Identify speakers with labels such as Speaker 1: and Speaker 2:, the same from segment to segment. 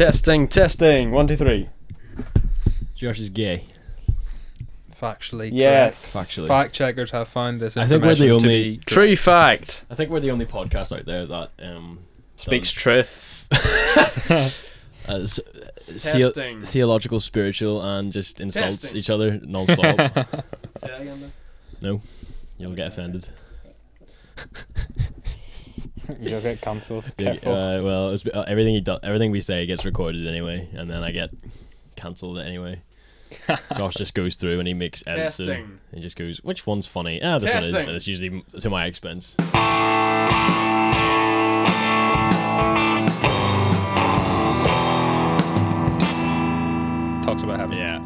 Speaker 1: Testing, testing. One, two, three.
Speaker 2: Josh is gay.
Speaker 3: Factually.
Speaker 1: Yes.
Speaker 3: correct.
Speaker 2: Factually.
Speaker 3: Fact checkers have found this
Speaker 2: I think we're the
Speaker 3: information to
Speaker 2: only-
Speaker 3: be
Speaker 1: True fact.
Speaker 2: I think we're the only podcast out there that um
Speaker 1: Speaks
Speaker 2: does-
Speaker 1: truth.
Speaker 2: as uh, theo-
Speaker 1: Testing.
Speaker 2: theological, spiritual, and just insults
Speaker 1: Testing.
Speaker 2: each other non-stop.
Speaker 1: Say that again,
Speaker 2: You'll get offended.
Speaker 3: You'll get cancelled.
Speaker 2: Yeah,
Speaker 3: Careful.
Speaker 2: uh, well, it's, uh, everything he do- everything we say gets recorded anyway, and then I get cancelled anyway. Josh just goes through and he makes edits. to-
Speaker 1: Testing.
Speaker 2: He just goes, which one's funny? Ah, this one is, and it's usually to my expense.
Speaker 3: Talks about having.
Speaker 2: Yeah.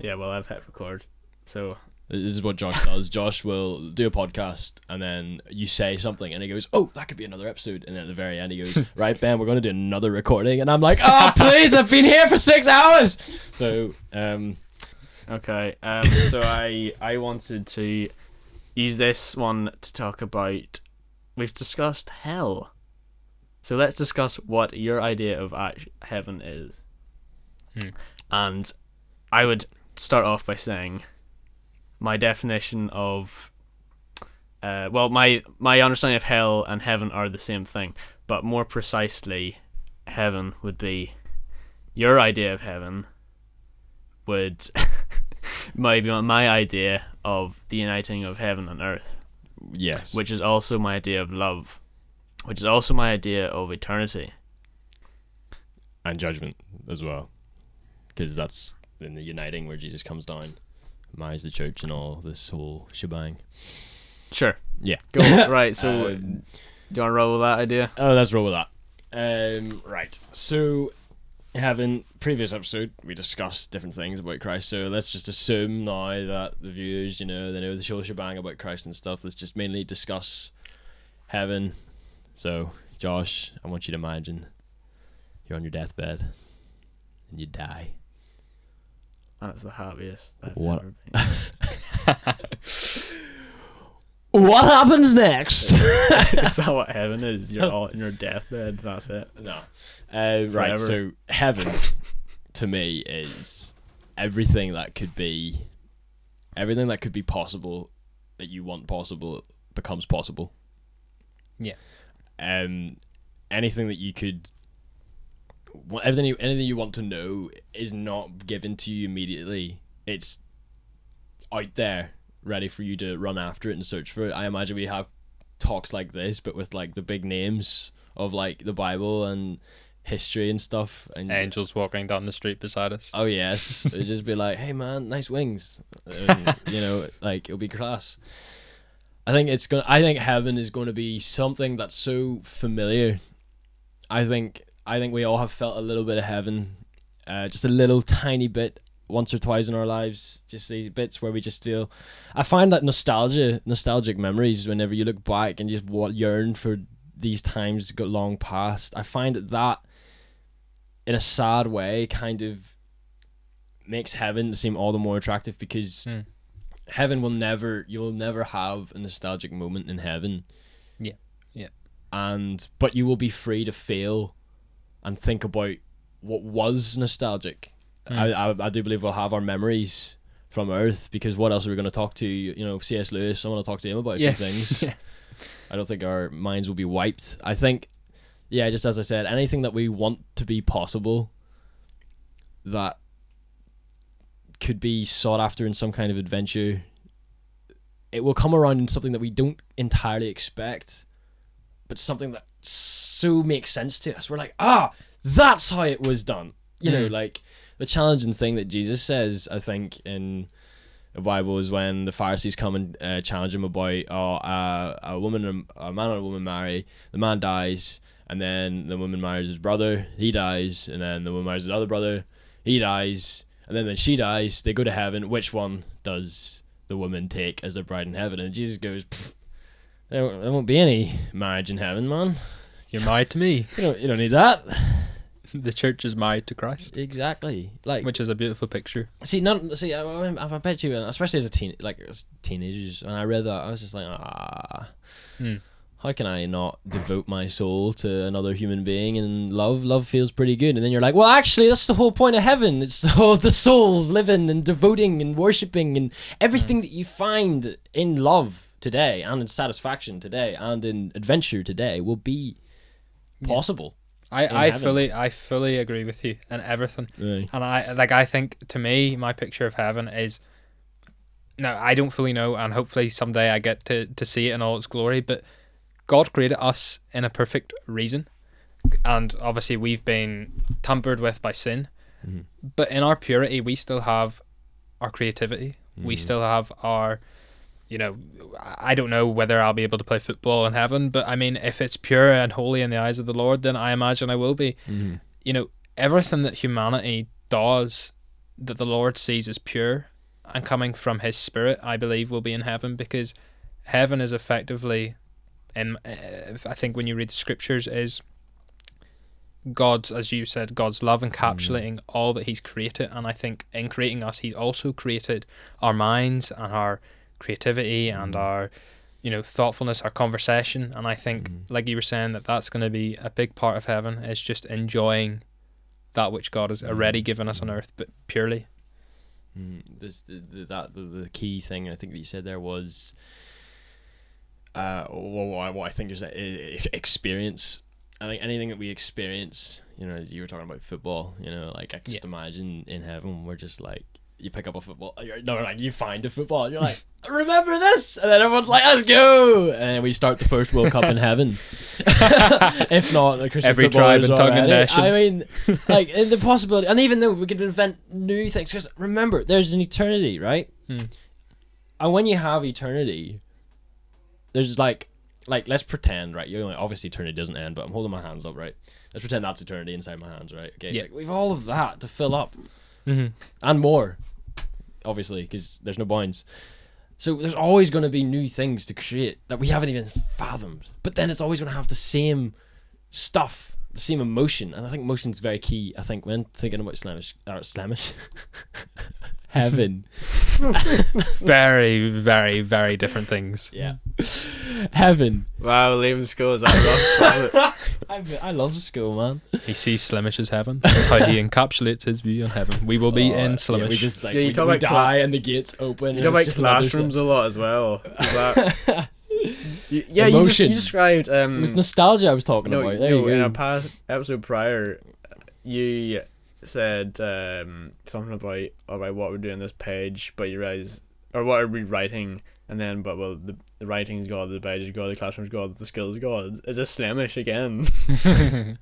Speaker 1: Yeah, well, I've hit record. So,
Speaker 2: This is what Josh does. Josh will do a podcast and then you say something and he goes, Oh, that could be another episode. And then at the very end, he goes, Right, Ben, we're going to do another recording. And I'm like, Oh, please, I've been here for six hours. So, um,
Speaker 1: okay. Um, so I I wanted to use this one to talk about. We've discussed hell. So let's discuss what your idea of heaven is.
Speaker 3: Hmm.
Speaker 1: And I would start off by saying my definition of uh, well my my understanding of hell and heaven are the same thing but more precisely heaven would be your idea of heaven would maybe my idea of the uniting of heaven and earth
Speaker 2: yes.
Speaker 1: which is also my idea of love which is also my idea of eternity
Speaker 2: and judgment as well. Because that's in the uniting where Jesus comes down, marries the church, and all this whole shebang.
Speaker 1: sure
Speaker 2: Yeah.
Speaker 1: go right so
Speaker 2: Um,
Speaker 1: do you want to roll with that idea
Speaker 2: Oh, let's roll with that. Um, right. So, having previous episode, we discussed different things about Christ. So let's just assume now that the viewers, you know, they know the whole shebang about Christ and stuff. Let's just mainly discuss heaven. So, Josh, I want you to imagine you're on your deathbed and you die.
Speaker 1: And it's the happiest I've
Speaker 2: What-
Speaker 1: ever been.
Speaker 2: What happens next?
Speaker 1: is that what heaven is you're all in your deathbed that's it
Speaker 2: No. Uh, right. So heaven, to me, is everything that could be, everything that could be possible, that you want possible, becomes possible.
Speaker 3: Yeah.
Speaker 2: Um, anything that you could, wha- everything you, anything you want to know is not given to you immediately. It's out there, ready for you to run after it and search for it. I imagine we have talks like this, but with like the big names of like the Bible and history and stuff. And
Speaker 3: Angels walking down the street beside us.
Speaker 2: oh yes, it'd just be like, hey man, nice wings. And, you know, like it'll be class. I think it's gonna. I think heaven is going to be something that's so familiar. I think. I think we all have felt a little bit of heaven, uh, just a little tiny bit once or twice in our lives. Just these bits where we just feel. I find that nostalgia, nostalgic memories. Whenever you look back and just what yearn for these times got long past, I find that that, in a sad way, kind of makes heaven seem all the more attractive because
Speaker 3: Hmm.
Speaker 2: heaven will never you'll never have a nostalgic moment in heaven
Speaker 3: Yeah. Yeah.
Speaker 2: and but you will be free to feel and think about what was nostalgic
Speaker 3: Hmm.
Speaker 2: I, I i do believe we'll have our memories from earth because what else are we going to talk to you know cs lewis i want to talk to him about a
Speaker 3: Yeah.
Speaker 2: few things
Speaker 3: Yeah.
Speaker 2: i don't think our minds will be wiped i think yeah just as i said anything that we want to be possible that could be sought after in some kind of adventure it will come around in something that we don't entirely expect but something that so makes sense to us. We're like ah that's how it was done. You know
Speaker 3: Mm.
Speaker 2: like the challenging thing that jesus says i think in the bible is when the pharisees come and uh, challenge him about oh, uh, a woman and a man and a woman marry the man dies and then the woman marries his brother he dies and then the woman marries his other brother he dies and then when she dies they go to heaven. Which one does the woman take as their bride in heaven? And jesus goes "Pfft, there, won't- there won't be any marriage in heaven man
Speaker 3: You're married to me.
Speaker 2: you don't, you don't need that
Speaker 3: The church is married to Christ,
Speaker 2: exactly like
Speaker 3: which is a beautiful picture.
Speaker 2: see not see I, I, I bet you especially as a teen like as teenagers and i read that i was just like ah
Speaker 3: Hmm.
Speaker 2: how can I not devote my soul to another human being and love? Love feels pretty good. And then you're like, well, actually, that's the whole point of heaven. It's all the souls living and devoting and worshipping and everything that you find in love today and in satisfaction today and in adventure today will be possible.
Speaker 3: I, I
Speaker 2: heaven.
Speaker 3: fully I fully agree with you and everything.
Speaker 2: Right.
Speaker 3: And I like I think to me my picture of heaven is no, I don't fully know and hopefully someday I get to, to see it in all its glory, but God created us in a perfect reason. And obviously we've been tampered with by sin.
Speaker 2: Mhm.
Speaker 3: But in our purity we still have our creativity. We
Speaker 2: Mhm.
Speaker 3: still have our you know, I don't know whether I'll be able to play football in heaven, but I mean, if it's pure and holy in the eyes of the Lord, then I imagine I will be
Speaker 2: Mhm.
Speaker 3: you know, everything that humanity does that the Lord sees as pure and coming from His Spirit, I believe will be in heaven because heaven is effectively, and I think when you read the scriptures, is God's, as you said, God's love encapsulating all that He's created. And I think in creating us, He also created our minds and our creativity and
Speaker 2: Mm.
Speaker 3: our you know thoughtfulness our conversation and i think
Speaker 2: Mhm.
Speaker 3: like you were saying that that's going to be a big part of heaven is just enjoying that which god has already
Speaker 2: Mm.
Speaker 3: given us on earth but purely
Speaker 2: Mm, this the, the, that the, the key thing I think that you said there was uh what, what I- what I think is that i- experience. I think anything that we experience, you know, you were talking about football, you know, like I can just
Speaker 3: Yeah.
Speaker 2: imagine in heaven we're just like you pick up a football, you're, no, like you find a football, and you're like, remember this, and then everyone's like, let's go, and then we start the first World Cup in heaven. if not, the Christian
Speaker 3: Every tribe and tongue and nation.
Speaker 2: I mean, like in the possibility, and even though we could invent new things, because remember, there's an eternity, right?
Speaker 3: Hmm.
Speaker 2: And when you have eternity, there's like, like let's pretend, right? You know, obviously eternity doesn't end, but I'm holding my hands up, right? Let's pretend that's eternity inside my hands, right? Okay,
Speaker 3: Yeah.
Speaker 2: like, we've all of that to fill up
Speaker 3: mm-hmm.
Speaker 2: and more, obviously, because there's no bounds. So there's always going to be new things to create that we haven't even fathomed. But then it's always going to have the same stuff, the same emotion, and I think emotion's very key. I think when thinking about Slemish, or uh, Slemish, heaven,
Speaker 3: very very very different things
Speaker 2: yeah, heaven.
Speaker 1: Wow, leaving school is that rough?
Speaker 2: I I love school, man.
Speaker 3: he sees Slemish as heaven that's how he encapsulates his view on heaven we will be
Speaker 2: Oh,
Speaker 3: in
Speaker 2: yeah,
Speaker 3: Slemish
Speaker 2: we just like
Speaker 1: Yeah, you
Speaker 2: we,
Speaker 1: talk
Speaker 2: we
Speaker 1: about cla-
Speaker 2: die and the gates open.
Speaker 1: you
Speaker 2: and
Speaker 1: talk about
Speaker 2: it's
Speaker 1: classrooms a lot as well. That- You- yeah, you, just, you
Speaker 2: Emotion.
Speaker 1: described.
Speaker 2: It
Speaker 1: Um,
Speaker 2: was nostalgia I was talking
Speaker 1: no,
Speaker 2: about. There
Speaker 1: no,
Speaker 2: you
Speaker 1: in a past episode prior, you said um, something about about what we're doing this page, but you realize or what are we writing, and then but well the the writing's God, the page is God, the classroom's God, the skills God. Is this Slemish again?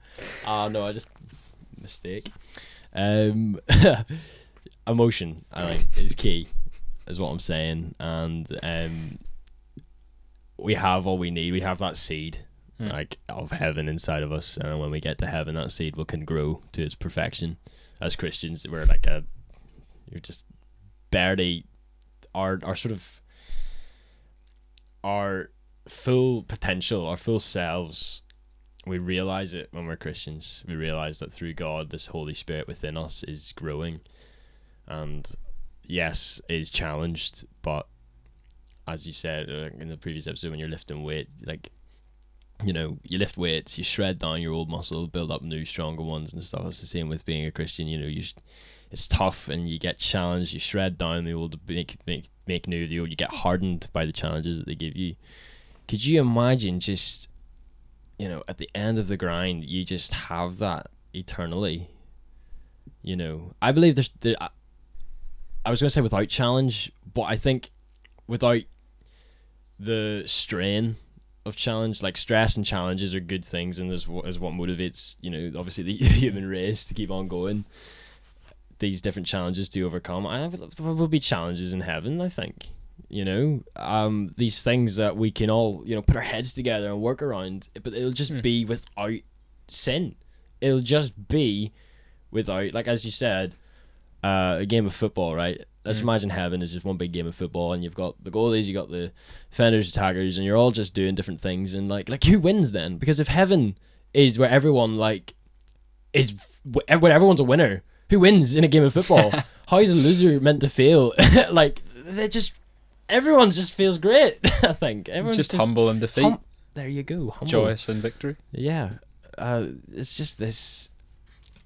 Speaker 2: Ah, no, I just mistake. Um, emotion, I think, is key, is what I'm saying, and um, we have all we need. We have that seed,
Speaker 3: Hmm.
Speaker 2: like of heaven inside of us, and when we get to heaven, that seed will can grow to its perfection. As Christians, we're like a, you're just barely, our our sort of, our full potential, our full selves we realize it when we're Christians. We realize that through God, this Holy Spirit within us is growing, and yes, is challenged. But as you said uh, in the previous episode, when you're lifting weight, like you know, you lift weights, you shred down your old muscle, build up new, stronger ones, and stuff. It's the same with being a Christian. You know, you. It's tough, and you get challenged. You shred down the old, make make make new the old. You get hardened by the challenges that they give you. Could you imagine just you know, at the end of the grind, you just have that eternally. You know, I believe there's. There, I, I was going to say without challenge, but I think without the strain of challenge, like stress and challenges are good things, and is what is what motivates you know obviously the human race to keep on going. These different challenges to overcome. I there will be challenges in heaven. I think you know um these things that we can all you know put our heads together and work around but it'll just
Speaker 3: Hmm.
Speaker 2: be without sin it'll just be without like as you said uh a game of football right let's
Speaker 3: Hmm.
Speaker 2: imagine heaven is just one big game of football and you've got the goalies you've got the defenders attackers and you're all just doing different things and like like who wins then because if heaven is where everyone like is where everyone's a winner who wins in a game of football how is a loser meant to feel like they just everyone just feels great i think everyone's
Speaker 3: just,
Speaker 2: just,
Speaker 3: humble and defeat
Speaker 2: hum- there you go. Humble.
Speaker 3: Joyous in victory.
Speaker 2: Yeah, uh, it's just this.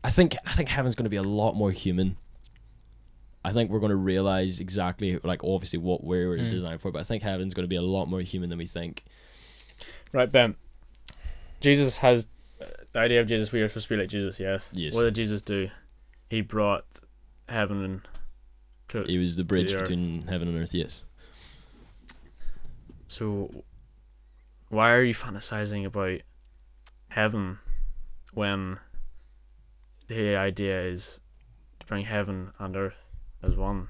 Speaker 2: I think I think heaven's going to be a lot more human. I think we're going to realize exactly, like, obviously what we were
Speaker 3: Mm.
Speaker 2: designed for, but I think heaven's going to be a lot more human than we think.
Speaker 1: Right, Ben. Jesus has the idea of Jesus. We are supposed to be like Jesus. Yes.
Speaker 2: Yes.
Speaker 1: What did Jesus do? He brought heaven and. To,
Speaker 2: He was the bridge
Speaker 1: the
Speaker 2: between heaven and earth. Yes.
Speaker 1: So, why are you fantasizing about heaven when the idea is to bring heaven and earth as one?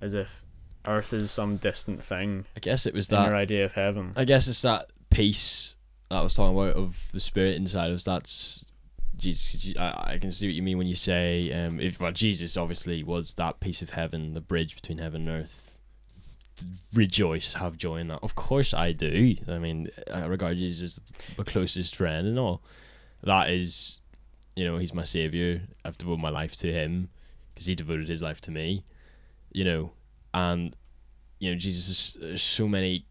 Speaker 1: As if earth is some distant thing
Speaker 2: I guess it was that.
Speaker 1: your idea of heaven.
Speaker 2: I guess it's that peace that I was talking about of the spirit inside us. That's Jesus. I, I can see what you mean when you say, um, if well, Jesus obviously was that piece of heaven, the bridge between heaven and earth. Rejoice, have joy in that. Of course, I do. I mean, I regard Jesus as my closest friend and all. That is, you know, he's my savior. I've devoted my life to him because he devoted his life to me. You know, and you know, Jesus is there's so many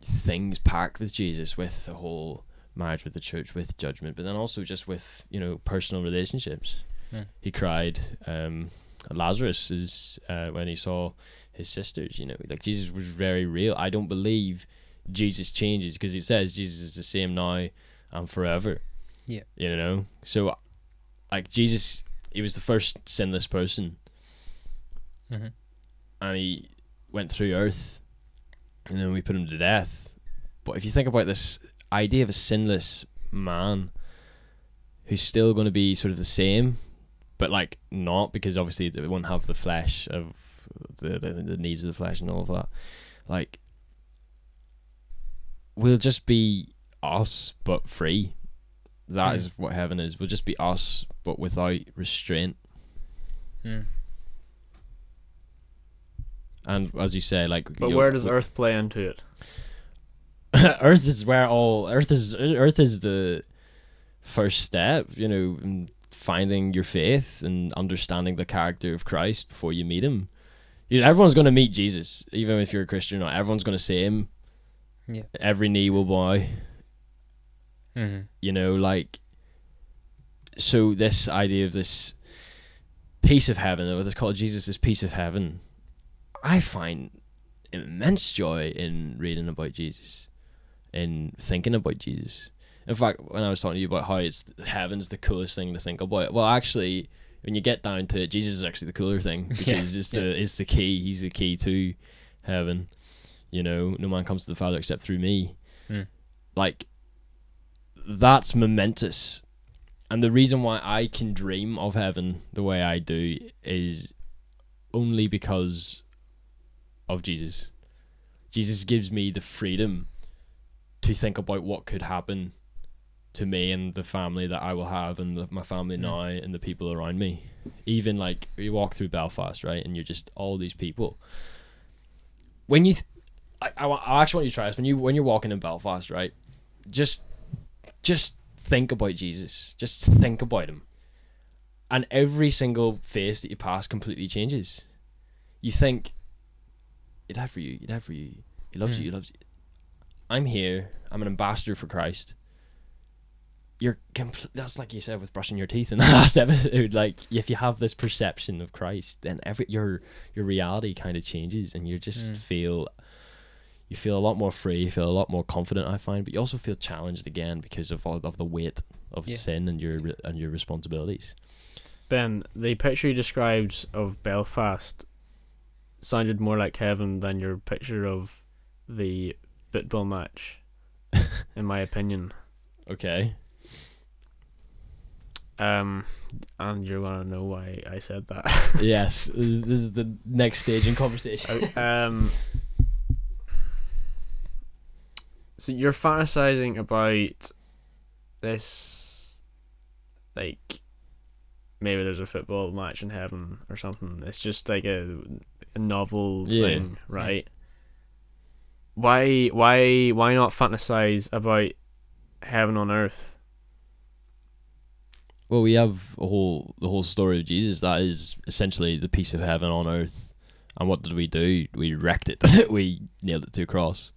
Speaker 2: things packed with Jesus, with the whole marriage with the church, with judgment, but then also just with you know personal relationships.
Speaker 3: Hmm.
Speaker 2: He cried. Um, Lazarus is uh, when he saw his sisters. You know, like Jesus was very real. I don't believe Jesus changes because it says Jesus is the same now and forever.
Speaker 3: Yeah.
Speaker 2: You know, so like Jesus, he was the first sinless person,
Speaker 3: Mm-hmm.
Speaker 2: and he went through earth and then we put him to death. But if you think about this idea of a sinless man who's still going to be sort of the same, but like not because obviously they won't have the flesh of the, the the needs of the flesh and all of that. Like we'll just be us but free. That
Speaker 3: Hmm.
Speaker 2: is what heaven is. We'll just be us but without restraint.
Speaker 3: Mm.
Speaker 2: And as you say, like
Speaker 1: But where does Earth play into it?
Speaker 2: Earth is where all Earth is. Earth is the first step. You know, in finding your faith and understanding the character of Christ before you meet Him. You know, everyone's going to meet Jesus, even if you're a Christian or not. Everyone's going to see Him.
Speaker 3: Yeah.
Speaker 2: Every knee will bow.
Speaker 3: Mm-hmm.
Speaker 2: You know, like. So this idea of this piece of heaven, or what's called Jesus' this piece of heaven, I find immense joy in reading about Jesus, in thinking about Jesus. In fact, when I was talking to you about how it's heaven's the coolest thing to think about, well, actually, when you get down to it, Jesus is actually the cooler thing because
Speaker 3: Yeah,
Speaker 2: it's the it's the key. He's the key to heaven. You know, no man comes to the Father except through me.
Speaker 3: Hmm.
Speaker 2: Like that's momentous. And the reason why I can dream of heaven the way I do is only because of Jesus. Jesus gives me the freedom to think about what could happen to me and the family that I will have and the, my family
Speaker 3: Mm.
Speaker 2: now and the people around me. Even like you walk through Belfast, right, and you're just all these people. When you, th- I, I, I actually want you to try this. When you when you're walking in Belfast, right, just just think about Jesus. Just think about him. And every single face that you pass completely changes. You think, he died for you, he died for you, he loves
Speaker 3: Hmm.
Speaker 2: you, he loves you. I'm here, I'm an ambassador for Christ. You're compl- that's like you said with brushing your teeth in the last episode. Like if you have this perception of Christ, then every your your reality kind of changes, and you just
Speaker 3: Mm.
Speaker 2: feel you feel a lot more free, you feel a lot more confident. I find, but you also feel challenged again because of all of the weight of
Speaker 3: Yeah.
Speaker 2: sin and your and your responsibilities.
Speaker 1: Ben, the picture you described of Belfast sounded more like heaven than your picture of the football match, in my opinion.
Speaker 2: Okay.
Speaker 1: Um, and you're gonna know why I said that.
Speaker 2: yes, this is the next stage in conversation.
Speaker 1: um, so you're fantasizing about this, like maybe there's a football match in heaven or something. It's just like a, a novel
Speaker 2: Yeah.
Speaker 1: thing, right? Why, why, why not fantasize about heaven on earth?
Speaker 2: Well, we have a whole the whole story of Jesus. That is essentially the piece of heaven on earth. And what did we do? We wrecked it. we nailed it to a cross.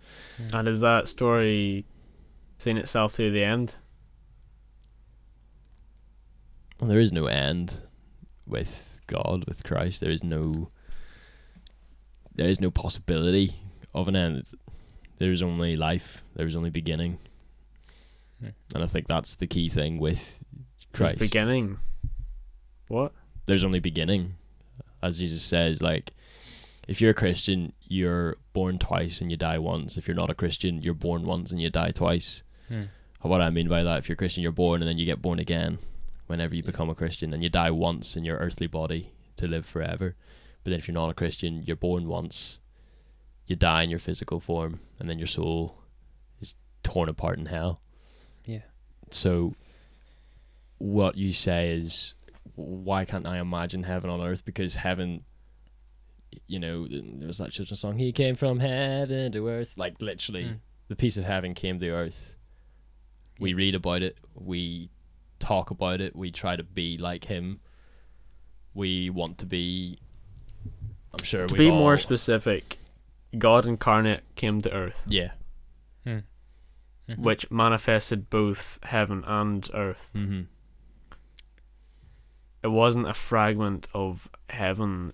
Speaker 1: And is that story seen itself to the end.
Speaker 2: Well, there is no end with God, with Christ. There is no there is no possibility of an end. There is only life. There is only beginning.
Speaker 3: Hmm.
Speaker 2: And I think that's the key thing with
Speaker 1: There's
Speaker 2: Christ.
Speaker 1: beginning. What?
Speaker 2: There's only beginning. As Jesus says, like if you're a Christian, you're born twice and you die once. If you're not a Christian, you're born once and you die twice.
Speaker 3: Hmm.
Speaker 2: What I mean by that, if you're a Christian, you're born and then you get born again whenever you become a Christian, and you die once in your earthly body to live forever. But then if you're not a Christian, you're born once, you die in your physical form, and then your soul is torn apart in hell.
Speaker 3: Yeah.
Speaker 2: So, what you say is, why can't I imagine heaven on earth? Because heaven, you know, there was that children's song, He came from heaven to earth. Like, literally,
Speaker 3: Mm.
Speaker 2: the piece of heaven came to earth. We read about it, we talk about it, we try to be like Him. We want to be. I'm sure
Speaker 1: To
Speaker 2: we
Speaker 1: be more specific, God incarnate came to earth,
Speaker 2: Yeah.
Speaker 3: Mhm.
Speaker 1: which manifested both heaven and earth.
Speaker 2: Mm-hmm.
Speaker 1: It wasn't a fragment of heaven.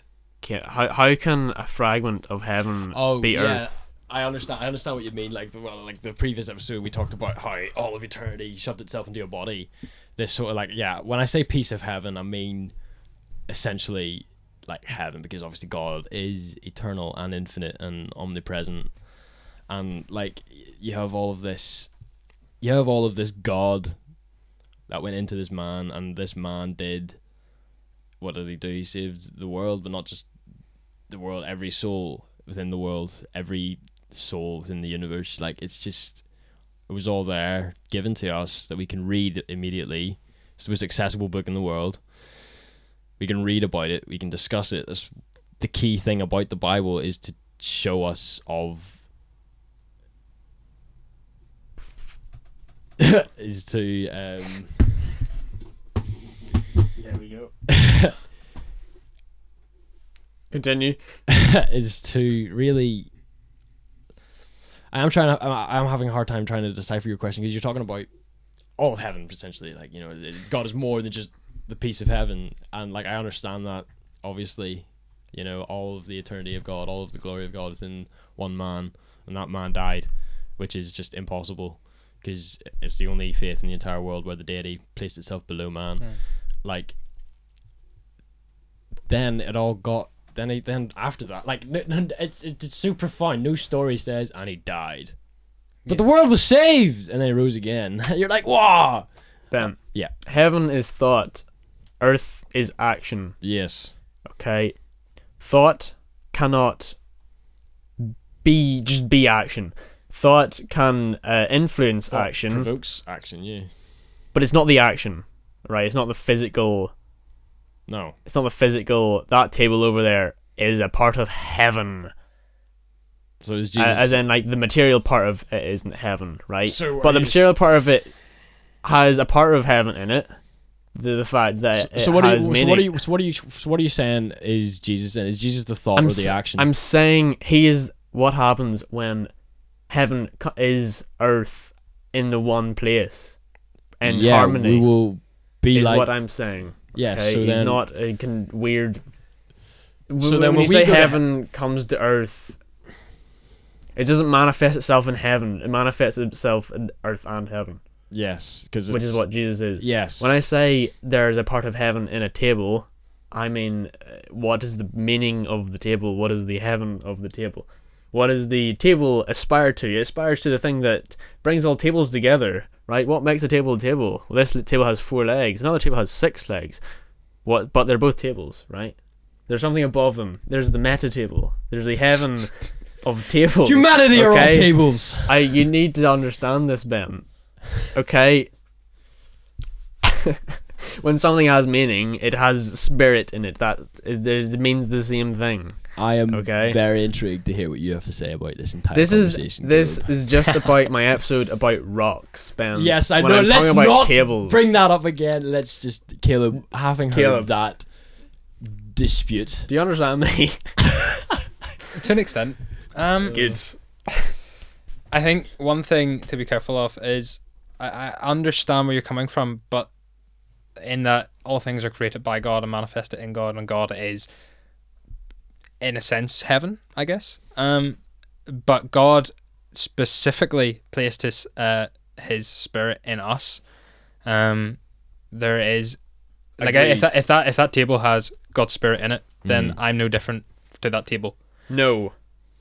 Speaker 1: How how can a fragment of heaven
Speaker 2: Oh,
Speaker 1: be
Speaker 2: yeah.
Speaker 1: earth?
Speaker 2: I understand. I understand what you mean. Like, the, well, like the previous episode, we talked about how all of eternity shoved itself into your body. This sort of like, yeah. When I say piece of heaven, I mean essentially like heaven, because obviously God is eternal and infinite and omnipresent, and like you have all of this, you have all of this God that went into this man, and this man did. What did he do? He saved the world, but not just the world. Every soul within the world, every soul within the universe. Like it's just it was all there given to us that we can read immediately. It's the most accessible book in the world. We can read about it, we can discuss it. That's the key thing about the Bible is to show us of is to um
Speaker 1: There we go. Continue.
Speaker 2: is to really. I'm trying to. I'm I'm having a hard time trying to decipher your question because you're talking about all of heaven, essentially. Like you know, God is more than just the piece of heaven, and like I understand that. Obviously, you know, all of the eternity of God, all of the glory of God is in one man, and that man died, which is just impossible because it's the only faith in the entire world where the deity placed itself below man.
Speaker 3: Mm.
Speaker 2: Like, then it all got then he then after that like it's it's so profound no story says and he died but the world was saved and then he rose again you're like wow
Speaker 1: Ben.
Speaker 2: yeah.
Speaker 1: Heaven is thought. Earth is action.
Speaker 2: yes
Speaker 1: Okay. Thought cannot be just be action. Thought can uh, influence
Speaker 2: Thought
Speaker 1: action,
Speaker 2: provokes action yeah
Speaker 1: but it's not the action, right? It's not the physical.
Speaker 2: No
Speaker 1: It's not the physical. That table over there is a part of heaven,
Speaker 2: so is Jesus
Speaker 1: as in like the material part of it isn't heaven, right?
Speaker 2: So
Speaker 1: but the material part of it has a part of heaven in it. The, the fact that
Speaker 2: so, so what are you so what are you so what are you so what are you saying is Jesus and is Jesus the thought
Speaker 1: I'm
Speaker 2: or the action
Speaker 1: I'm saying he is what happens when heaven is earth in the one place in
Speaker 2: yeah
Speaker 1: harmony.
Speaker 2: we will be
Speaker 1: is
Speaker 2: like
Speaker 1: what I'm saying.
Speaker 2: Yeah
Speaker 1: Okay,
Speaker 2: so
Speaker 1: he's
Speaker 2: then
Speaker 1: not a con- weird.
Speaker 2: So
Speaker 1: So
Speaker 2: then
Speaker 1: then, when,
Speaker 2: when
Speaker 1: you
Speaker 2: we
Speaker 1: say
Speaker 2: go to he-
Speaker 1: heaven comes to earth, it doesn't manifest itself in heaven. It manifests itself in earth and heaven,
Speaker 2: yes because
Speaker 1: which is what Jesus is.
Speaker 2: yes
Speaker 1: When I say there's a part of heaven in a table, I mean, uh, what is the meaning of the table? What is the heaven of the table? What does the table aspire to? It aspires to the thing that brings all tables together, right? What makes a table a table? Well, this table has four legs. Another table has six legs. What? But they're both tables, right? There's something above them. There's the meta table. There's the heaven of tables.
Speaker 2: humanity are all tables
Speaker 1: I you need to understand this, Ben. Okay. when something has meaning, it has spirit in it. That it means the same thing.
Speaker 2: I am
Speaker 1: Okay.
Speaker 2: very intrigued to hear what you have to say about this entire
Speaker 1: This is
Speaker 2: conversation.
Speaker 1: this
Speaker 2: Caleb.
Speaker 1: is just about my episode about rocks, Ben.
Speaker 2: Yes, I
Speaker 1: when
Speaker 2: know.
Speaker 1: I'm
Speaker 2: Let's
Speaker 1: about
Speaker 2: not
Speaker 1: tables.
Speaker 2: bring that up again. Let's just Caleb having heard
Speaker 1: Caleb.
Speaker 2: that dispute.
Speaker 1: Do you understand me?
Speaker 3: to an extent. Um,
Speaker 1: Good.
Speaker 3: I think one thing to be careful of is I, I understand where you're coming from, but in that all things are created by God and manifested in God, and God is, in a sense, heaven, I guess. Um, but God specifically placed his uh his spirit in us. Um, there is like
Speaker 1: Agreed.
Speaker 3: if that if that if that table has God's spirit in it, then
Speaker 2: Mhm.
Speaker 3: I'm no different to that table.
Speaker 1: No.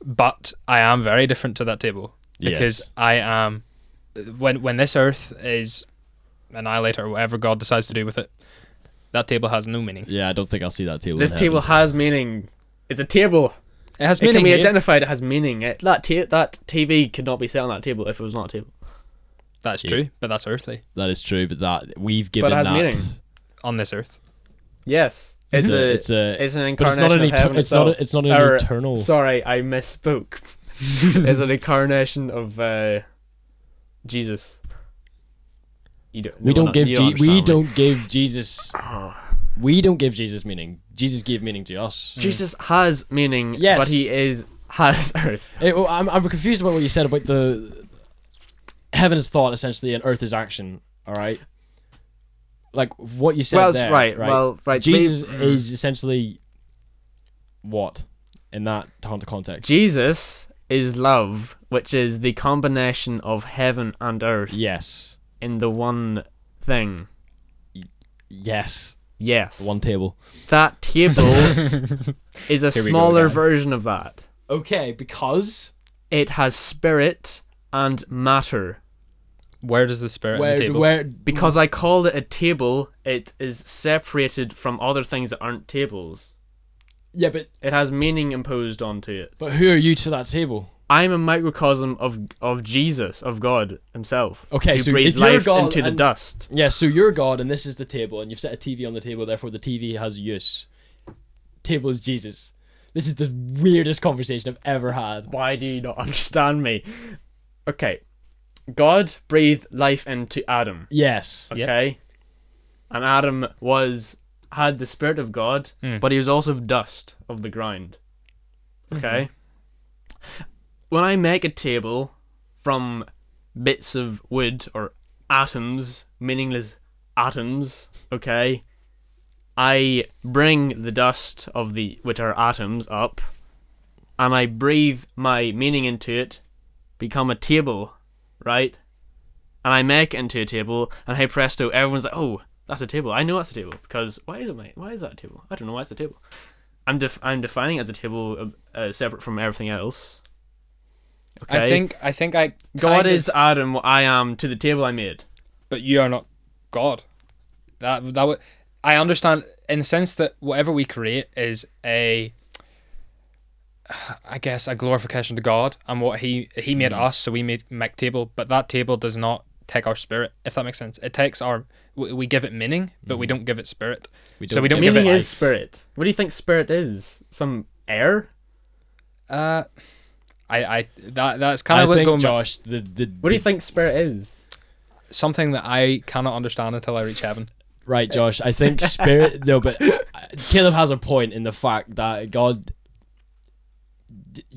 Speaker 3: But I am very different to that table because
Speaker 2: Yes.
Speaker 3: I am when when this earth is annihilated or whatever God decides to do with it, that table has no meaning.
Speaker 2: Yeah, I don't think I'll see that table.
Speaker 1: This
Speaker 2: in
Speaker 1: table has meaning. It's a table.
Speaker 3: It has
Speaker 1: It
Speaker 3: meaning.
Speaker 1: can be identified. It has meaning. It, that ta- that TV could not be set on that table if it was not a table.
Speaker 3: That's
Speaker 2: Yeah.
Speaker 3: true, but that's earthly
Speaker 2: That is true, but that we've given
Speaker 1: it has
Speaker 2: that.
Speaker 1: meaning.
Speaker 3: on this earth.
Speaker 1: Yes, it's
Speaker 2: It's
Speaker 1: a,
Speaker 2: a, it's a,
Speaker 1: it's an
Speaker 2: but it's
Speaker 1: incarnation
Speaker 2: not an
Speaker 1: of heaven
Speaker 2: eter- it's not a, it's not an
Speaker 1: Or-
Speaker 2: eternal.
Speaker 1: Sorry, I misspoke. it's an incarnation of uh, Jesus. You don't,
Speaker 2: we
Speaker 1: no,
Speaker 2: don't
Speaker 1: not-
Speaker 2: give
Speaker 1: you
Speaker 2: Je- we
Speaker 1: me.
Speaker 2: don't give Jesus
Speaker 1: Oh.
Speaker 2: we don't give Jesus meaning. Jesus gave meaning to us.
Speaker 1: Jesus has meaning,
Speaker 2: Yes.
Speaker 1: but he is has earth.
Speaker 2: Eh, well, I'm I'm confused about what you said about the heaven is thought essentially and earth is action. All right, like what you said
Speaker 1: well,
Speaker 2: there.
Speaker 1: right,
Speaker 2: right.
Speaker 1: Well, right.
Speaker 2: Jesus
Speaker 1: maybe-
Speaker 2: is essentially what in that con- context.
Speaker 1: Jesus is love, which is the combination of heaven and earth
Speaker 2: yes,
Speaker 1: in the one thing.
Speaker 2: yes,
Speaker 1: Yes.
Speaker 2: one table.
Speaker 1: That table is a
Speaker 3: Here we go
Speaker 1: smaller
Speaker 3: again.
Speaker 1: version of that.
Speaker 2: Okay, because
Speaker 1: It has spirit and matter.
Speaker 3: Where does the spirit
Speaker 2: where
Speaker 3: on the table?
Speaker 2: where
Speaker 1: Because I called it a table, it is separated from other things that aren't tables.
Speaker 2: yeah, but
Speaker 1: It has meaning imposed onto it.
Speaker 2: but who are you to that table?
Speaker 1: I'm a microcosm of of Jesus, of God Himself.
Speaker 2: Okay,
Speaker 1: who
Speaker 2: so you're
Speaker 1: life
Speaker 2: God
Speaker 1: into the
Speaker 2: and-
Speaker 1: dust.
Speaker 2: Yeah, so you're God and this is the table, and you've set a TV on the table, therefore the TV has use. Table is Jesus. This is the weirdest conversation I've ever had.
Speaker 1: Why do you not understand me? Okay, God breathed life into Adam.
Speaker 2: Yes.
Speaker 3: Yep.
Speaker 1: Okay, and Adam was had the spirit of God,
Speaker 3: Mm.
Speaker 1: but he was also dust of the ground. Okay. When I make a table from bits of wood or atoms, meaningless atoms, okay, I bring the dust of the which are atoms up, and I breathe my meaning into it, become a table, right? And I make it into a table, and hey presto, everyone's like, "Oh, that's a table. I know that's a table because why is it my? Why is that a table? I don't know why it's a table. I'm def- I'm defining it as a table uh, separate from everything else. Okay.
Speaker 3: I think I think I
Speaker 1: God is
Speaker 3: of-
Speaker 1: to Adam what I am to the table I made.
Speaker 3: but you are not God. That that would I understand in the sense that whatever we create is a I guess a glorification to God and what he he made
Speaker 2: Mm.
Speaker 3: us so we made make table but that table does not take our spirit if that makes sense it takes our we, we give it meaning but we
Speaker 2: Mhm.
Speaker 3: don't give it spirit
Speaker 2: We
Speaker 3: So we don't
Speaker 2: give
Speaker 3: give
Speaker 1: Meaning
Speaker 3: it
Speaker 1: is spirit. What do you think spirit is? Some air?
Speaker 3: uh I I that that's kind
Speaker 2: I
Speaker 3: of what
Speaker 2: think
Speaker 3: going
Speaker 2: Josh, the the
Speaker 1: What do you think spirit is?
Speaker 3: something that I cannot understand until I reach heaven
Speaker 2: right, Josh? I think spirit. no, but uh, Caleb has a point in the fact that God,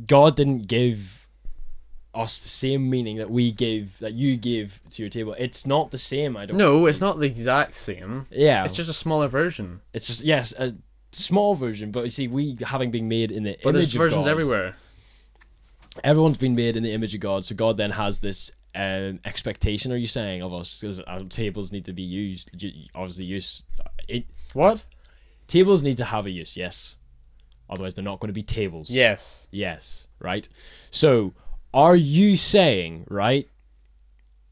Speaker 2: God didn't give us the same meaning that we gave that you gave to your table. It's not the same. I don't.
Speaker 1: No, it's not the exact same.
Speaker 2: Yeah,
Speaker 1: It's just a smaller version.
Speaker 2: It's just yes, a small version, but you see, we having been made in the
Speaker 1: But
Speaker 2: image
Speaker 1: there's
Speaker 2: of
Speaker 1: versions
Speaker 2: God,
Speaker 1: everywhere.
Speaker 2: Everyone's been made in the image of God, so God then has this um, expectation. Are you saying of us because our tables need to be used? Obviously, use it,
Speaker 1: What?
Speaker 2: tables need to have a use. Yes, otherwise they're not going to be tables.
Speaker 1: Yes.
Speaker 2: Yes. Right. So, are you saying right?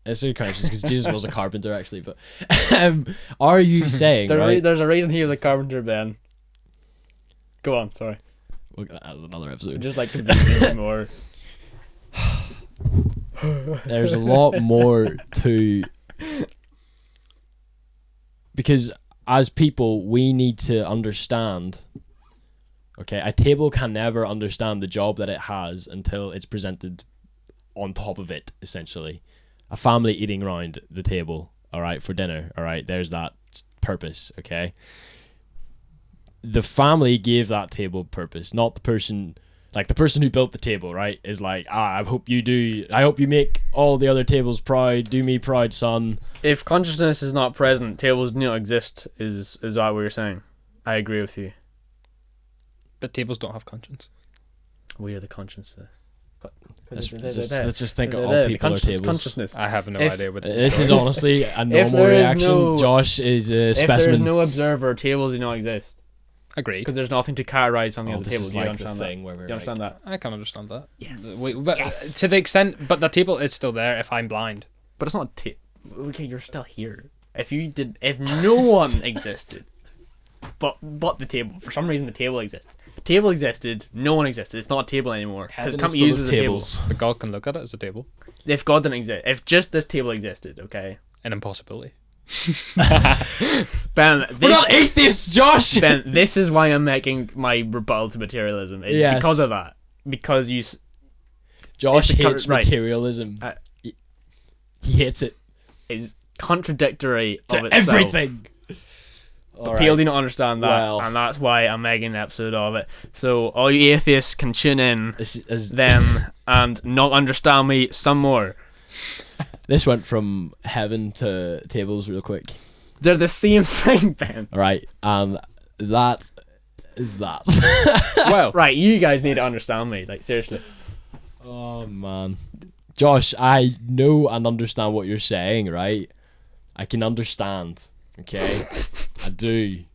Speaker 2: It's really conscious because Jesus was a carpenter actually, but um, are you saying
Speaker 1: There,
Speaker 2: right?
Speaker 1: There's a reason he was a carpenter, Ben. Go on, sorry.
Speaker 2: We'll that as another episode.
Speaker 1: just like more.
Speaker 2: there's a lot more to because as people we need to understand okay a table can never understand the job that it has until it's presented on top of it essentially. A family eating around the table all right for dinner all right there's that purpose okay? The family gave that table purpose not the person Like the person who built the table, right, is like, ah, I hope you do. I hope you make all the other tables proud. Do me proud, son.
Speaker 1: If consciousness is not present, tables do not exist. Is is that what you're saying? I agree with you.
Speaker 3: But tables don't have conscience.
Speaker 1: We are the consciousness.
Speaker 2: Let's just, let's just think of all
Speaker 1: The
Speaker 2: people are tables.
Speaker 1: consciousness.
Speaker 3: I have no
Speaker 1: If-
Speaker 3: idea what
Speaker 2: This is honestly a normal reaction.
Speaker 1: no-
Speaker 2: Josh is a
Speaker 1: If there's no observer, tables do not exist
Speaker 3: agree.
Speaker 1: because there's nothing to categorize on the
Speaker 2: Oh,
Speaker 1: other
Speaker 2: table.
Speaker 1: tables.
Speaker 2: is
Speaker 1: Do you
Speaker 2: like the
Speaker 1: understand that?
Speaker 2: thing where we're
Speaker 1: you understand
Speaker 2: like,
Speaker 1: that?
Speaker 3: I can understand that.
Speaker 1: Yes.
Speaker 3: We, but uh,
Speaker 1: Yes.
Speaker 3: to the extent, but the table is still there if I'm blind.
Speaker 1: But it's not a ta- Okay, you're still here. If you did, if no one existed, but but the table, for some reason the table exists. The table existed, no one existed. It's not a table anymore because
Speaker 2: Heaven
Speaker 1: it can't be used
Speaker 2: of
Speaker 1: as a table.
Speaker 2: tables.
Speaker 3: But God can look at it as a table.
Speaker 1: If God didn't exist, if just this table existed, okay,
Speaker 3: An impossibility.
Speaker 1: Ben,
Speaker 2: We're
Speaker 1: this
Speaker 2: not atheists, Josh.
Speaker 1: Ben, this is why I'm making my rebuttal to materialism. Is
Speaker 2: Yes.
Speaker 1: because of that. Because you,
Speaker 2: Josh hates
Speaker 1: right.
Speaker 2: materialism.
Speaker 1: Uh,
Speaker 2: he, he hates it
Speaker 1: is contradictory
Speaker 2: to
Speaker 1: of itself.
Speaker 2: everything.
Speaker 1: But people do not understand that,
Speaker 2: Well.
Speaker 1: and that's why I'm making an episode of it. So all you atheists can tune in
Speaker 2: This, is,
Speaker 1: then and not understand me some more.
Speaker 2: This went from heaven to tables real quick.
Speaker 1: They're the same thing, Ben.
Speaker 2: Right, and that is that.
Speaker 3: well,
Speaker 1: Right, you guys need to understand me. Like seriously.
Speaker 2: oh man, Josh, I know and understand what you're saying. Right, I can understand. Okay, I do.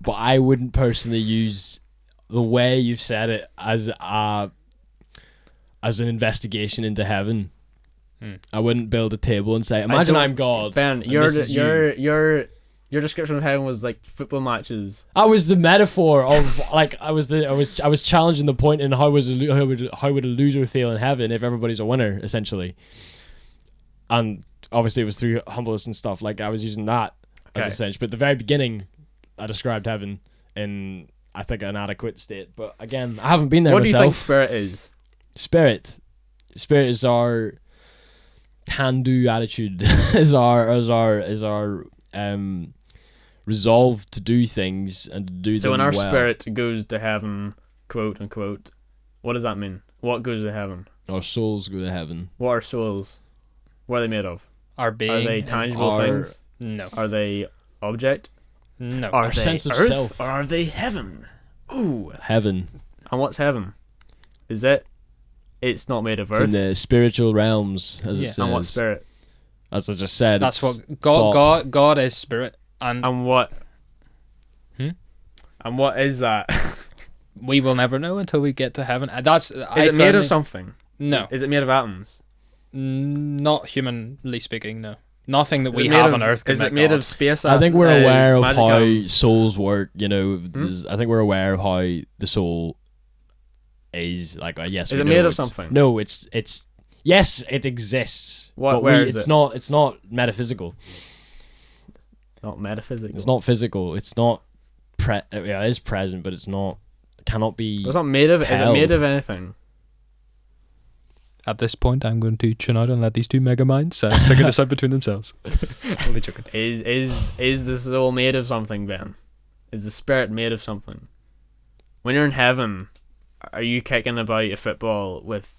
Speaker 2: But I wouldn't personally use the way you've said it as a as an investigation into heaven. I wouldn't build a table and say, "Imagine I'm God."
Speaker 1: Ben, your
Speaker 2: you."
Speaker 1: your your your description of heaven was like football matches.
Speaker 2: I was the metaphor of like I was the I was I was challenging the point in how was a, how would how would a loser feel in heaven if everybody's a winner essentially, and obviously it was through humbleness and stuff. Like I was using that
Speaker 1: Okay.
Speaker 2: as a sense, but the very beginning, I described heaven in I think an adequate state. But again, I haven't been there
Speaker 1: What do you think spirit is?
Speaker 2: Spirit, spirit is our can do attitude. is our is our is our um resolve to do things and to do things.
Speaker 1: So
Speaker 2: them
Speaker 1: when our
Speaker 2: well.
Speaker 1: spirit goes to heaven, quote unquote, what does that mean? What goes to heaven?
Speaker 2: our souls go to heaven.
Speaker 1: What are souls? What are they made of?
Speaker 3: our being.
Speaker 1: Are they tangible
Speaker 2: are-
Speaker 1: things?
Speaker 3: No.
Speaker 1: Are they object?
Speaker 3: No.
Speaker 1: Are
Speaker 2: Our
Speaker 1: they
Speaker 2: sense of
Speaker 1: earth?
Speaker 2: self.
Speaker 1: Or are they heaven? Ooh.
Speaker 2: Heaven.
Speaker 1: And what's heaven? Is it? It's not made of
Speaker 2: It's in the spiritual realms, as
Speaker 3: Yeah.
Speaker 2: it says.
Speaker 1: And what spirit?
Speaker 2: As I just said.
Speaker 3: That's what God.
Speaker 2: thought.
Speaker 3: God. God is spirit, and
Speaker 1: And what?
Speaker 3: Hmm?
Speaker 1: And what is that?
Speaker 3: we will never know until we get to heaven. And That's. Is
Speaker 1: Is it made of something?
Speaker 3: No,
Speaker 1: Is it made of atoms?
Speaker 3: Not humanly speaking. No, nothing that
Speaker 1: Is
Speaker 3: we
Speaker 1: made
Speaker 3: have
Speaker 1: of-
Speaker 3: on Earth. Can
Speaker 1: Is it made
Speaker 3: God.
Speaker 1: of space?
Speaker 2: I think we're
Speaker 1: uh,
Speaker 2: aware of how
Speaker 1: atoms?
Speaker 2: souls work. You know,
Speaker 1: Hmm?
Speaker 2: I think we're aware of how the soul is. Like, uh, yes,
Speaker 1: Is it made of something?
Speaker 2: No, it's it's yes, it exists.
Speaker 1: What-
Speaker 2: but
Speaker 1: where
Speaker 2: we,
Speaker 1: is
Speaker 2: it's
Speaker 1: it?
Speaker 2: not. It's not metaphysical.
Speaker 1: Not metaphysical.
Speaker 2: It's not physical. It's not. Pre- uh, yeah, it is present, but it's not. Cannot be.
Speaker 1: It's not made of. Is it made of anything?
Speaker 3: At this point, I'm going to tune out and let these two mega minds uh, figure this out between themselves. Only joking.
Speaker 1: Is is is the soul made of something, Ben? Is the spirit made of something? When you're in heaven, are you kicking about a football with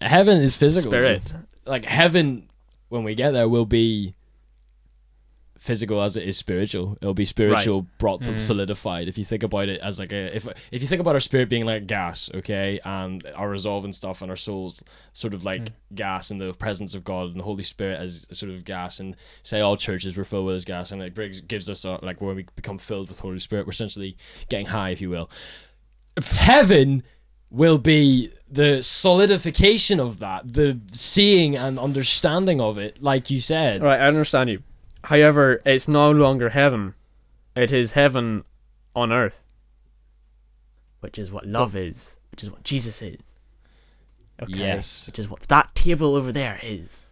Speaker 2: Heaven is physical.
Speaker 1: spirit?
Speaker 2: Like heaven, when we get there, will be physical as it is spiritual. It'll be spiritual brought to
Speaker 3: Mm.
Speaker 2: solidified. If you think about it as like a if if you think about our spirit being like gas, okay, and our resolve and stuff, and our souls sort of like
Speaker 3: Mm.
Speaker 2: gas in the presence of God and the Holy Spirit as sort of gas, and say all churches were filled with His gas, and it brings gives us a, like when we become filled with Holy Spirit, we're essentially getting high, if you will. Heaven will be the solidification of that, the seeing and understanding of it, like you said.
Speaker 1: Right, I understand you. However, it's no longer heaven. It is heaven on earth. Which is what love is. Which is what Jesus is. Okay.
Speaker 2: Yes.
Speaker 1: Which is what that table over there is.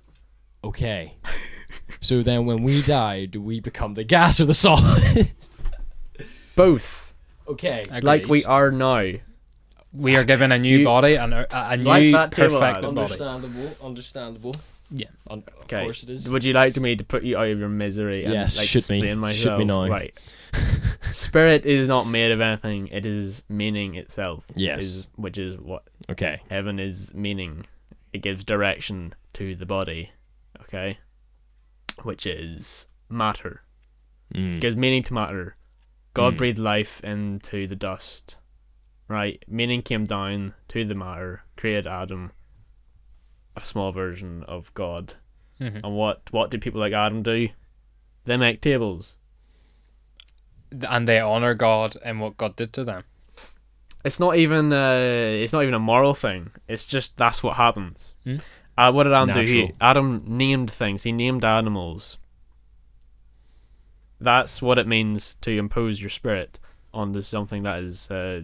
Speaker 2: Okay. so then when we die, do we become the gas or the solid?
Speaker 1: Both.
Speaker 2: okay.
Speaker 1: Like we are now.
Speaker 3: We are given a new
Speaker 1: You-
Speaker 3: body and a, a, a new
Speaker 1: Like that
Speaker 3: perfect
Speaker 1: ad.
Speaker 3: body.
Speaker 2: Understandable. Understandable.
Speaker 3: Yeah.
Speaker 2: Un-
Speaker 1: Okay.
Speaker 2: Of course it is.
Speaker 1: Would you like me to put you out of your misery and
Speaker 2: Yes,
Speaker 1: like
Speaker 2: shoot me.
Speaker 1: explain
Speaker 2: Shoot
Speaker 1: myself?
Speaker 2: me now.
Speaker 1: Right. spirit is not made of anything. It is meaning itself.
Speaker 2: Yes.
Speaker 1: Is, which is what
Speaker 2: Okay.
Speaker 1: heaven is meaning. It gives direction to the body. Okay. Which is matter.
Speaker 2: Mm.
Speaker 1: gives meaning to matter. God
Speaker 2: Mm.
Speaker 1: breathed life into the dust. Right? Meaning came down to the matter, created Adam, a small version of God.
Speaker 3: Mhm.
Speaker 1: And what what do people like Adam do? They make tables.
Speaker 3: and they honor God and what God did to them.
Speaker 1: It's not even uh, it's not even a moral thing. It's just that's what happens.
Speaker 3: Hmm.
Speaker 1: Uh, what did Adam do? He Adam named things. He named animals. That's what it means to impose your spirit onto something that is uh,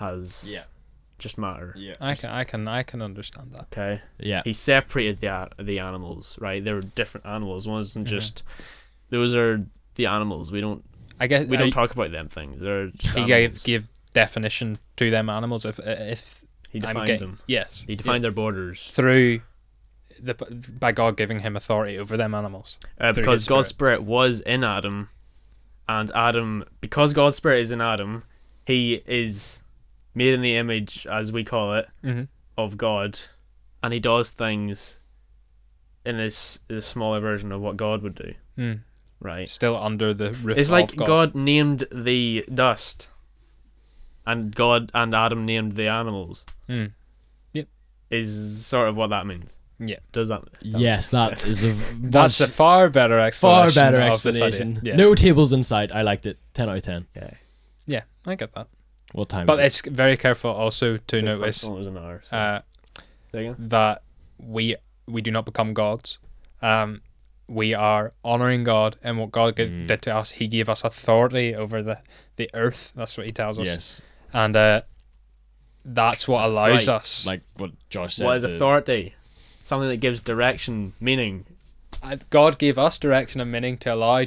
Speaker 1: has
Speaker 2: Yeah.
Speaker 1: just matter.
Speaker 2: Yeah.
Speaker 3: I can, I can, I can understand that.
Speaker 1: Okay.
Speaker 2: Yeah.
Speaker 1: He separated the the animals. Right. They were different animals. One wasn't
Speaker 3: Mhm.
Speaker 1: just. Those are the animals. We don't
Speaker 3: I guess
Speaker 1: we
Speaker 3: I-
Speaker 1: don't talk about them things. They're just
Speaker 3: he
Speaker 1: animals.
Speaker 3: gave give definition to them animals. If if
Speaker 1: he defined
Speaker 3: getting
Speaker 1: them.
Speaker 3: yes,
Speaker 1: He defined their borders.
Speaker 3: through the by God giving him authority over them animals.
Speaker 1: Uh, because
Speaker 3: his
Speaker 1: God's spirit was in Adam, and Adam, because God's spirit is in Adam, he is made in the image, as we call it,
Speaker 3: Mm-hmm.
Speaker 1: of God, and he does things in his a smaller version of what God would do.
Speaker 3: Mm.
Speaker 1: Right?
Speaker 3: Still under the roof.
Speaker 1: It's
Speaker 3: of
Speaker 1: like
Speaker 3: God.
Speaker 1: God named the dust, and God and Adam named the animals.
Speaker 3: Mm.
Speaker 1: Is sort of what that means.
Speaker 3: Yeah.
Speaker 1: Does that?
Speaker 2: Yes, that is a
Speaker 3: That's a far better explanation.
Speaker 2: far
Speaker 3: explanation.
Speaker 2: better
Speaker 3: of this idea.
Speaker 2: explanation.
Speaker 3: Yeah.
Speaker 2: No tables inside. I liked it. Ten out of ten.
Speaker 1: Yeah.
Speaker 3: Yeah, I get that.
Speaker 2: What time?
Speaker 3: But
Speaker 2: is
Speaker 3: it's very careful also to
Speaker 1: The
Speaker 3: notice
Speaker 1: first one was an hour. So.
Speaker 3: uh,
Speaker 1: Say again?
Speaker 3: that we we do not become gods. Um, we are honoring God and what God gi-
Speaker 2: Mm.
Speaker 3: did to us. He gave us authority over the, the earth. That's what He tells us,
Speaker 2: Yes.
Speaker 3: and uh, that's what
Speaker 1: That's
Speaker 3: allows
Speaker 1: right.
Speaker 3: us.
Speaker 2: Like what Josh said.
Speaker 1: What is
Speaker 2: the-
Speaker 1: authority? Something that gives direction, meaning.
Speaker 3: Uh, God gave us direction and meaning to allow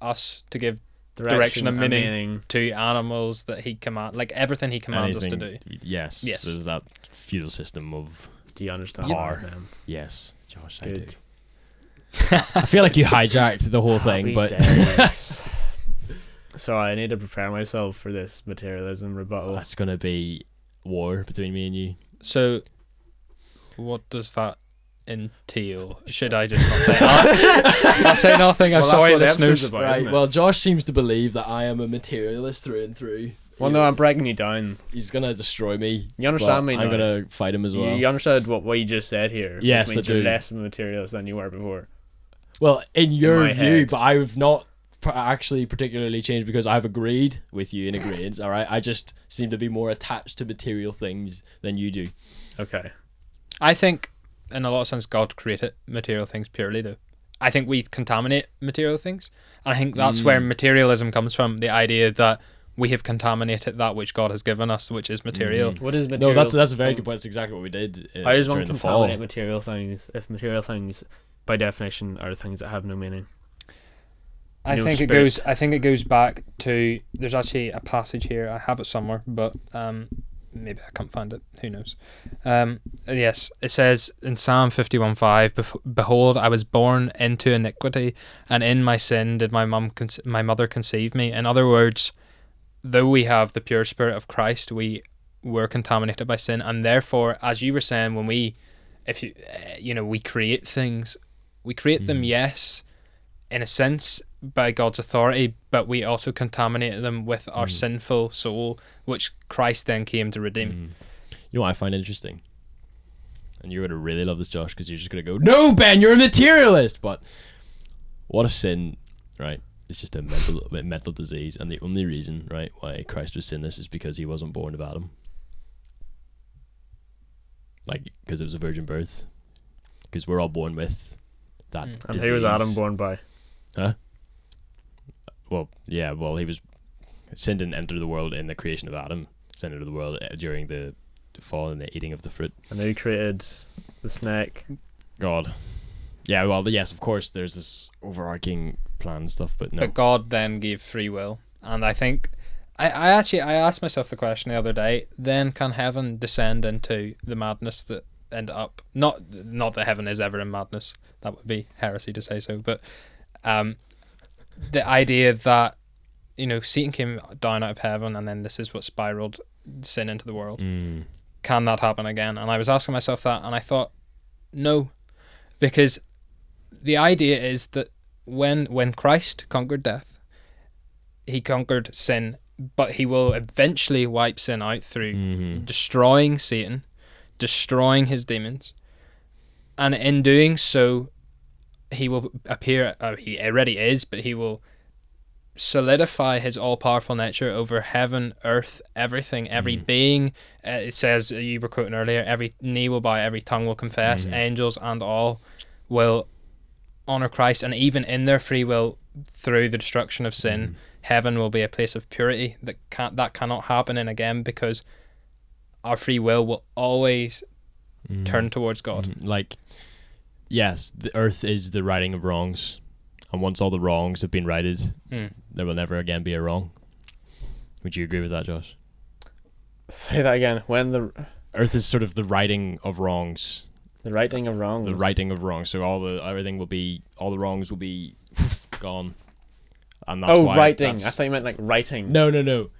Speaker 3: us to give
Speaker 1: Direction,
Speaker 3: Direction and
Speaker 1: and
Speaker 3: meaning.
Speaker 1: meaning.
Speaker 3: to animals that He command, like everything He commands us to do.
Speaker 2: anything- Yes.
Speaker 3: Yes.
Speaker 2: There's that feudal system of
Speaker 1: Do you understand?
Speaker 2: Power.
Speaker 1: them?
Speaker 2: yes, Josh. I do. I feel like you hijacked the whole thing, but
Speaker 1: days. Sorry, I need to prepare myself for this materialism rebuttal.
Speaker 2: that's gonna be war between me and you.
Speaker 3: So, what does that entail? Should I just not say? I'll, I'll say nothing. I'm
Speaker 1: Well, that's
Speaker 3: sorry,
Speaker 1: what the episode's
Speaker 3: listeners.
Speaker 1: about,
Speaker 2: Right. Well, Josh seems to believe that I am a materialist through and through.
Speaker 1: Well, no, I'm breaking you down.
Speaker 2: He's gonna destroy me.
Speaker 1: You understand me
Speaker 2: I'm
Speaker 1: now?
Speaker 2: gonna fight him as well.
Speaker 1: You understood what, what you just said here.
Speaker 2: Yes,
Speaker 1: which means
Speaker 2: I
Speaker 1: you're
Speaker 2: do.
Speaker 1: less of materialist than you were before.
Speaker 2: Well, in your
Speaker 1: my
Speaker 2: view,
Speaker 1: head.
Speaker 2: but I've not actually particularly changed because I've agreed with you in agreement. all right, I just seem to be more attached to material things than you do.
Speaker 1: Okay.
Speaker 3: I think, in a lot of sense, God created material things purely, though. I think we contaminate material things. And I think that's where
Speaker 2: Mm.
Speaker 3: materialism comes from the idea that we have contaminated that which God has given us, which is material.
Speaker 2: Mm.
Speaker 1: What is material?
Speaker 2: No, that's that's a very good point. That's exactly what we did. Uh,
Speaker 1: How does one
Speaker 2: during the fall.
Speaker 1: contaminate material things if material things, by definition, are things that have no meaning?
Speaker 3: I
Speaker 1: No
Speaker 3: think it goes. I think it goes back to. There's actually a passage here. I have it somewhere, but um, maybe I can't find it. Who knows? Um, yes, it says in Psalm fifty-one five. Behold, I was born into iniquity, and in my sin did my mum, conce- my mother, conceive me. In other words, though we have the pure spirit of Christ, we were contaminated by sin, and therefore, as you were saying, when we, if you, uh, you know, we create things, we create them.
Speaker 2: Mhm.
Speaker 3: Yes, in a sense by God's authority, but we also contaminate them with our
Speaker 2: Mm.
Speaker 3: sinful soul, which Christ then came to redeem.
Speaker 2: Mm. You know what I find interesting? And you're gonna really love this, Josh, because you're just gonna go, "No, Ben, you're a materialist." But what if sin, right, is just a mental a mental disease, and the only reason, right, why Christ was sinless is because he wasn't born of Adam, like because it was a virgin birth, because we're all born with that.
Speaker 3: Mm.
Speaker 1: And who was Adam born by?
Speaker 2: Well, yeah, well, he was sin didn't enter the world in the creation of Adam. Sin entered the world uh, during the, the fall and the eating of the fruit.
Speaker 1: And who created the snake?
Speaker 2: God. Yeah, well, yes, of course, there's this overarching plan and stuff, but no.
Speaker 3: But God then gave free will, and I think. I, I actually I asked myself the question the other day. Then can heaven descend into the madness that end up not not that heaven is ever in madness. That would be heresy to say so. But um, the idea that you know, Satan came down out of heaven, and then this is what spiraled sin into the world.
Speaker 2: Mm.
Speaker 3: Can that happen again? And I was asking myself that, and I thought, no, because the idea is that when when Christ conquered death, he conquered sin, but he will eventually wipe sin out through
Speaker 2: Mhm.
Speaker 3: destroying Satan, destroying his demons, and in doing so, he will appear. Uh, he already is, but he will solidify his all-powerful nature over heaven, earth, everything, every
Speaker 2: Mhm.
Speaker 3: being. Uh, it says uh, you were quoting earlier: every knee will bow, every tongue will confess,
Speaker 2: Mhm.
Speaker 3: angels and all will honor Christ, and even in their free will, through the destruction of sin,
Speaker 2: Mhm.
Speaker 3: heaven will be a place of purity that can't that cannot happen in again because our free will will always
Speaker 2: Mhm.
Speaker 3: turn towards God.
Speaker 2: Mhm. Like, yes, the earth is the righting of wrongs, and once all the wrongs have been righted,
Speaker 3: Mm.
Speaker 2: there will never again be a wrong. Would you agree with that, Josh?
Speaker 1: Say that again. When the
Speaker 2: Earth is sort of the righting of wrongs,
Speaker 1: the righting of wrongs.
Speaker 2: the righting of wrongs. So all the everything will be, all the wrongs will be gone, and that's
Speaker 1: oh,
Speaker 2: why
Speaker 1: writing. I thought you meant like writing.
Speaker 2: No, no, no.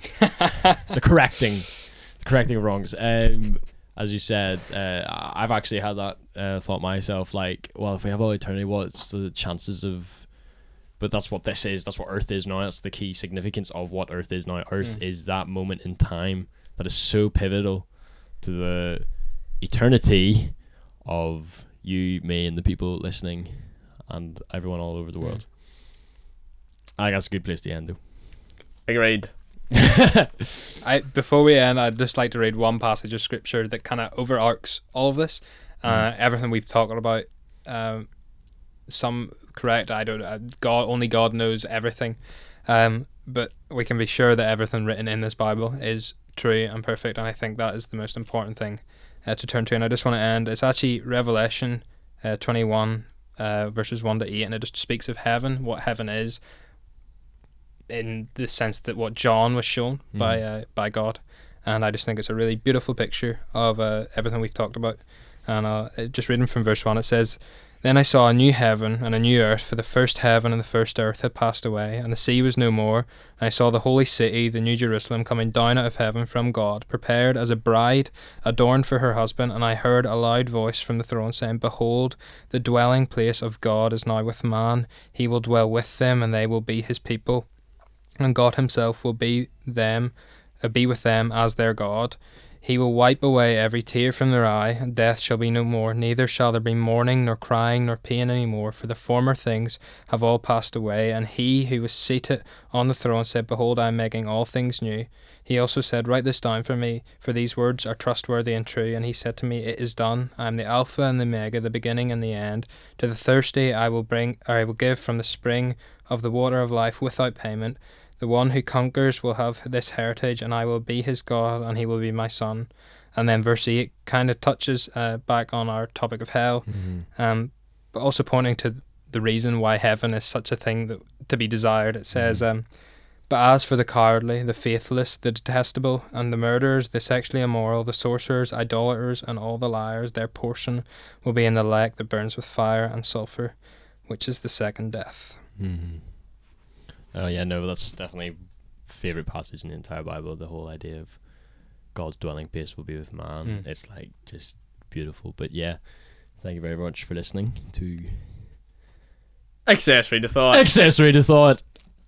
Speaker 2: the correcting, the correcting of wrongs. Um, as you said, uh, I've actually had that uh, thought myself. Like, well, if we have all eternity, what's the chances of? But that's what this is. That's what Earth is now. That's the key significance of what Earth is now. Earth
Speaker 3: Mm.
Speaker 2: is that moment in time that is so pivotal to the eternity of you, me, and the people listening, and everyone all over the
Speaker 3: Mm.
Speaker 2: world. I think that's a good place to end, though.
Speaker 1: Agreed.
Speaker 3: I before we end, I'd just like to read one passage of scripture that kind of overarches all of this, uh, everything we've talked about. Um, some correct, I don't. Uh, God only God knows everything, um, but we can be sure that everything written in this Bible is true and perfect, and I think that is the most important thing uh, to turn to. And I just want to end. It's actually Revelation uh, twenty one. Uh, verses 1 to 8 and it just speaks of heaven what heaven is in the sense that what John was shown by uh, by God, and I just think it's a really beautiful picture of uh, everything we've talked about. And uh, just reading from verse one, it says, "Then I saw a new heaven and a new earth, for the first heaven and the first earth had passed away, and the sea was no more. And I saw the holy city, the new Jerusalem, coming down out of heaven from God, prepared as a bride adorned for her husband. And I heard a loud voice from the throne saying, Behold, the dwelling place of God is now with man. He will dwell with them, and they will be his people." And God Himself will be them, uh, be with them as their God. He will wipe away every tear from their eye, and death shall be no more. Neither shall there be mourning, nor crying, nor pain any more, for the former things have all passed away. And He who was seated on the throne said, Behold, I am making all things new. He also said, Write this down for me, for these words are trustworthy and true. And he said to me, It is done. I am the Alpha and the Omega, the beginning and the end. To the thirsty I will bring, or I will give from the spring of the water of life without payment. The one who conquers will have this heritage, and I will be his God, and he will be my son. And then verse 8 kind of touches uh, back on our topic of hell, um, but also pointing to the reason why heaven is such a thing that to be desired. It says, um, But as for the cowardly, the faithless, the detestable, and the murderers, the sexually immoral, the sorcerers, idolaters, and all the liars, their portion will be in the lake that burns with fire and sulphur, which is the second death.
Speaker 2: Mm-hmm. Oh yeah, no, that's definitely favorite passage in the entire Bible. The whole idea of God's dwelling place will be with man.
Speaker 3: Mm.
Speaker 2: It's like just beautiful. But yeah, thank you very much for listening to
Speaker 1: Accessory to thought.
Speaker 2: Accessory to Thought.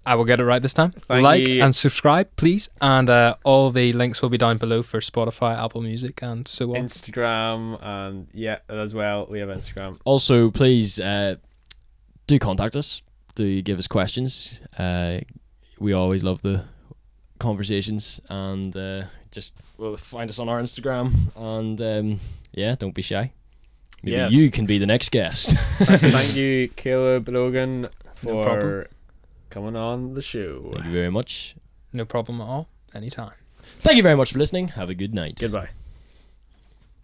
Speaker 3: I will get it right this time.
Speaker 1: Thank
Speaker 3: like
Speaker 1: you.
Speaker 3: and subscribe, please. And uh, all the links will be down below for Spotify, Apple Music, and so on.
Speaker 1: Instagram and yeah, as well. We have Instagram.
Speaker 2: Also, please uh, do contact us. Do give us questions. Uh, we always love the conversations, and uh, just well, find us on our Instagram. And um, yeah, don't be shy. Maybe
Speaker 1: Yes.
Speaker 2: you can be the next guest.
Speaker 1: Thank you, Caleb Logan, for
Speaker 3: problem.
Speaker 1: coming on the show.
Speaker 2: Thank you very much.
Speaker 3: No problem at all. Anytime.
Speaker 2: Thank you very much for listening. Have a good night.
Speaker 1: Goodbye.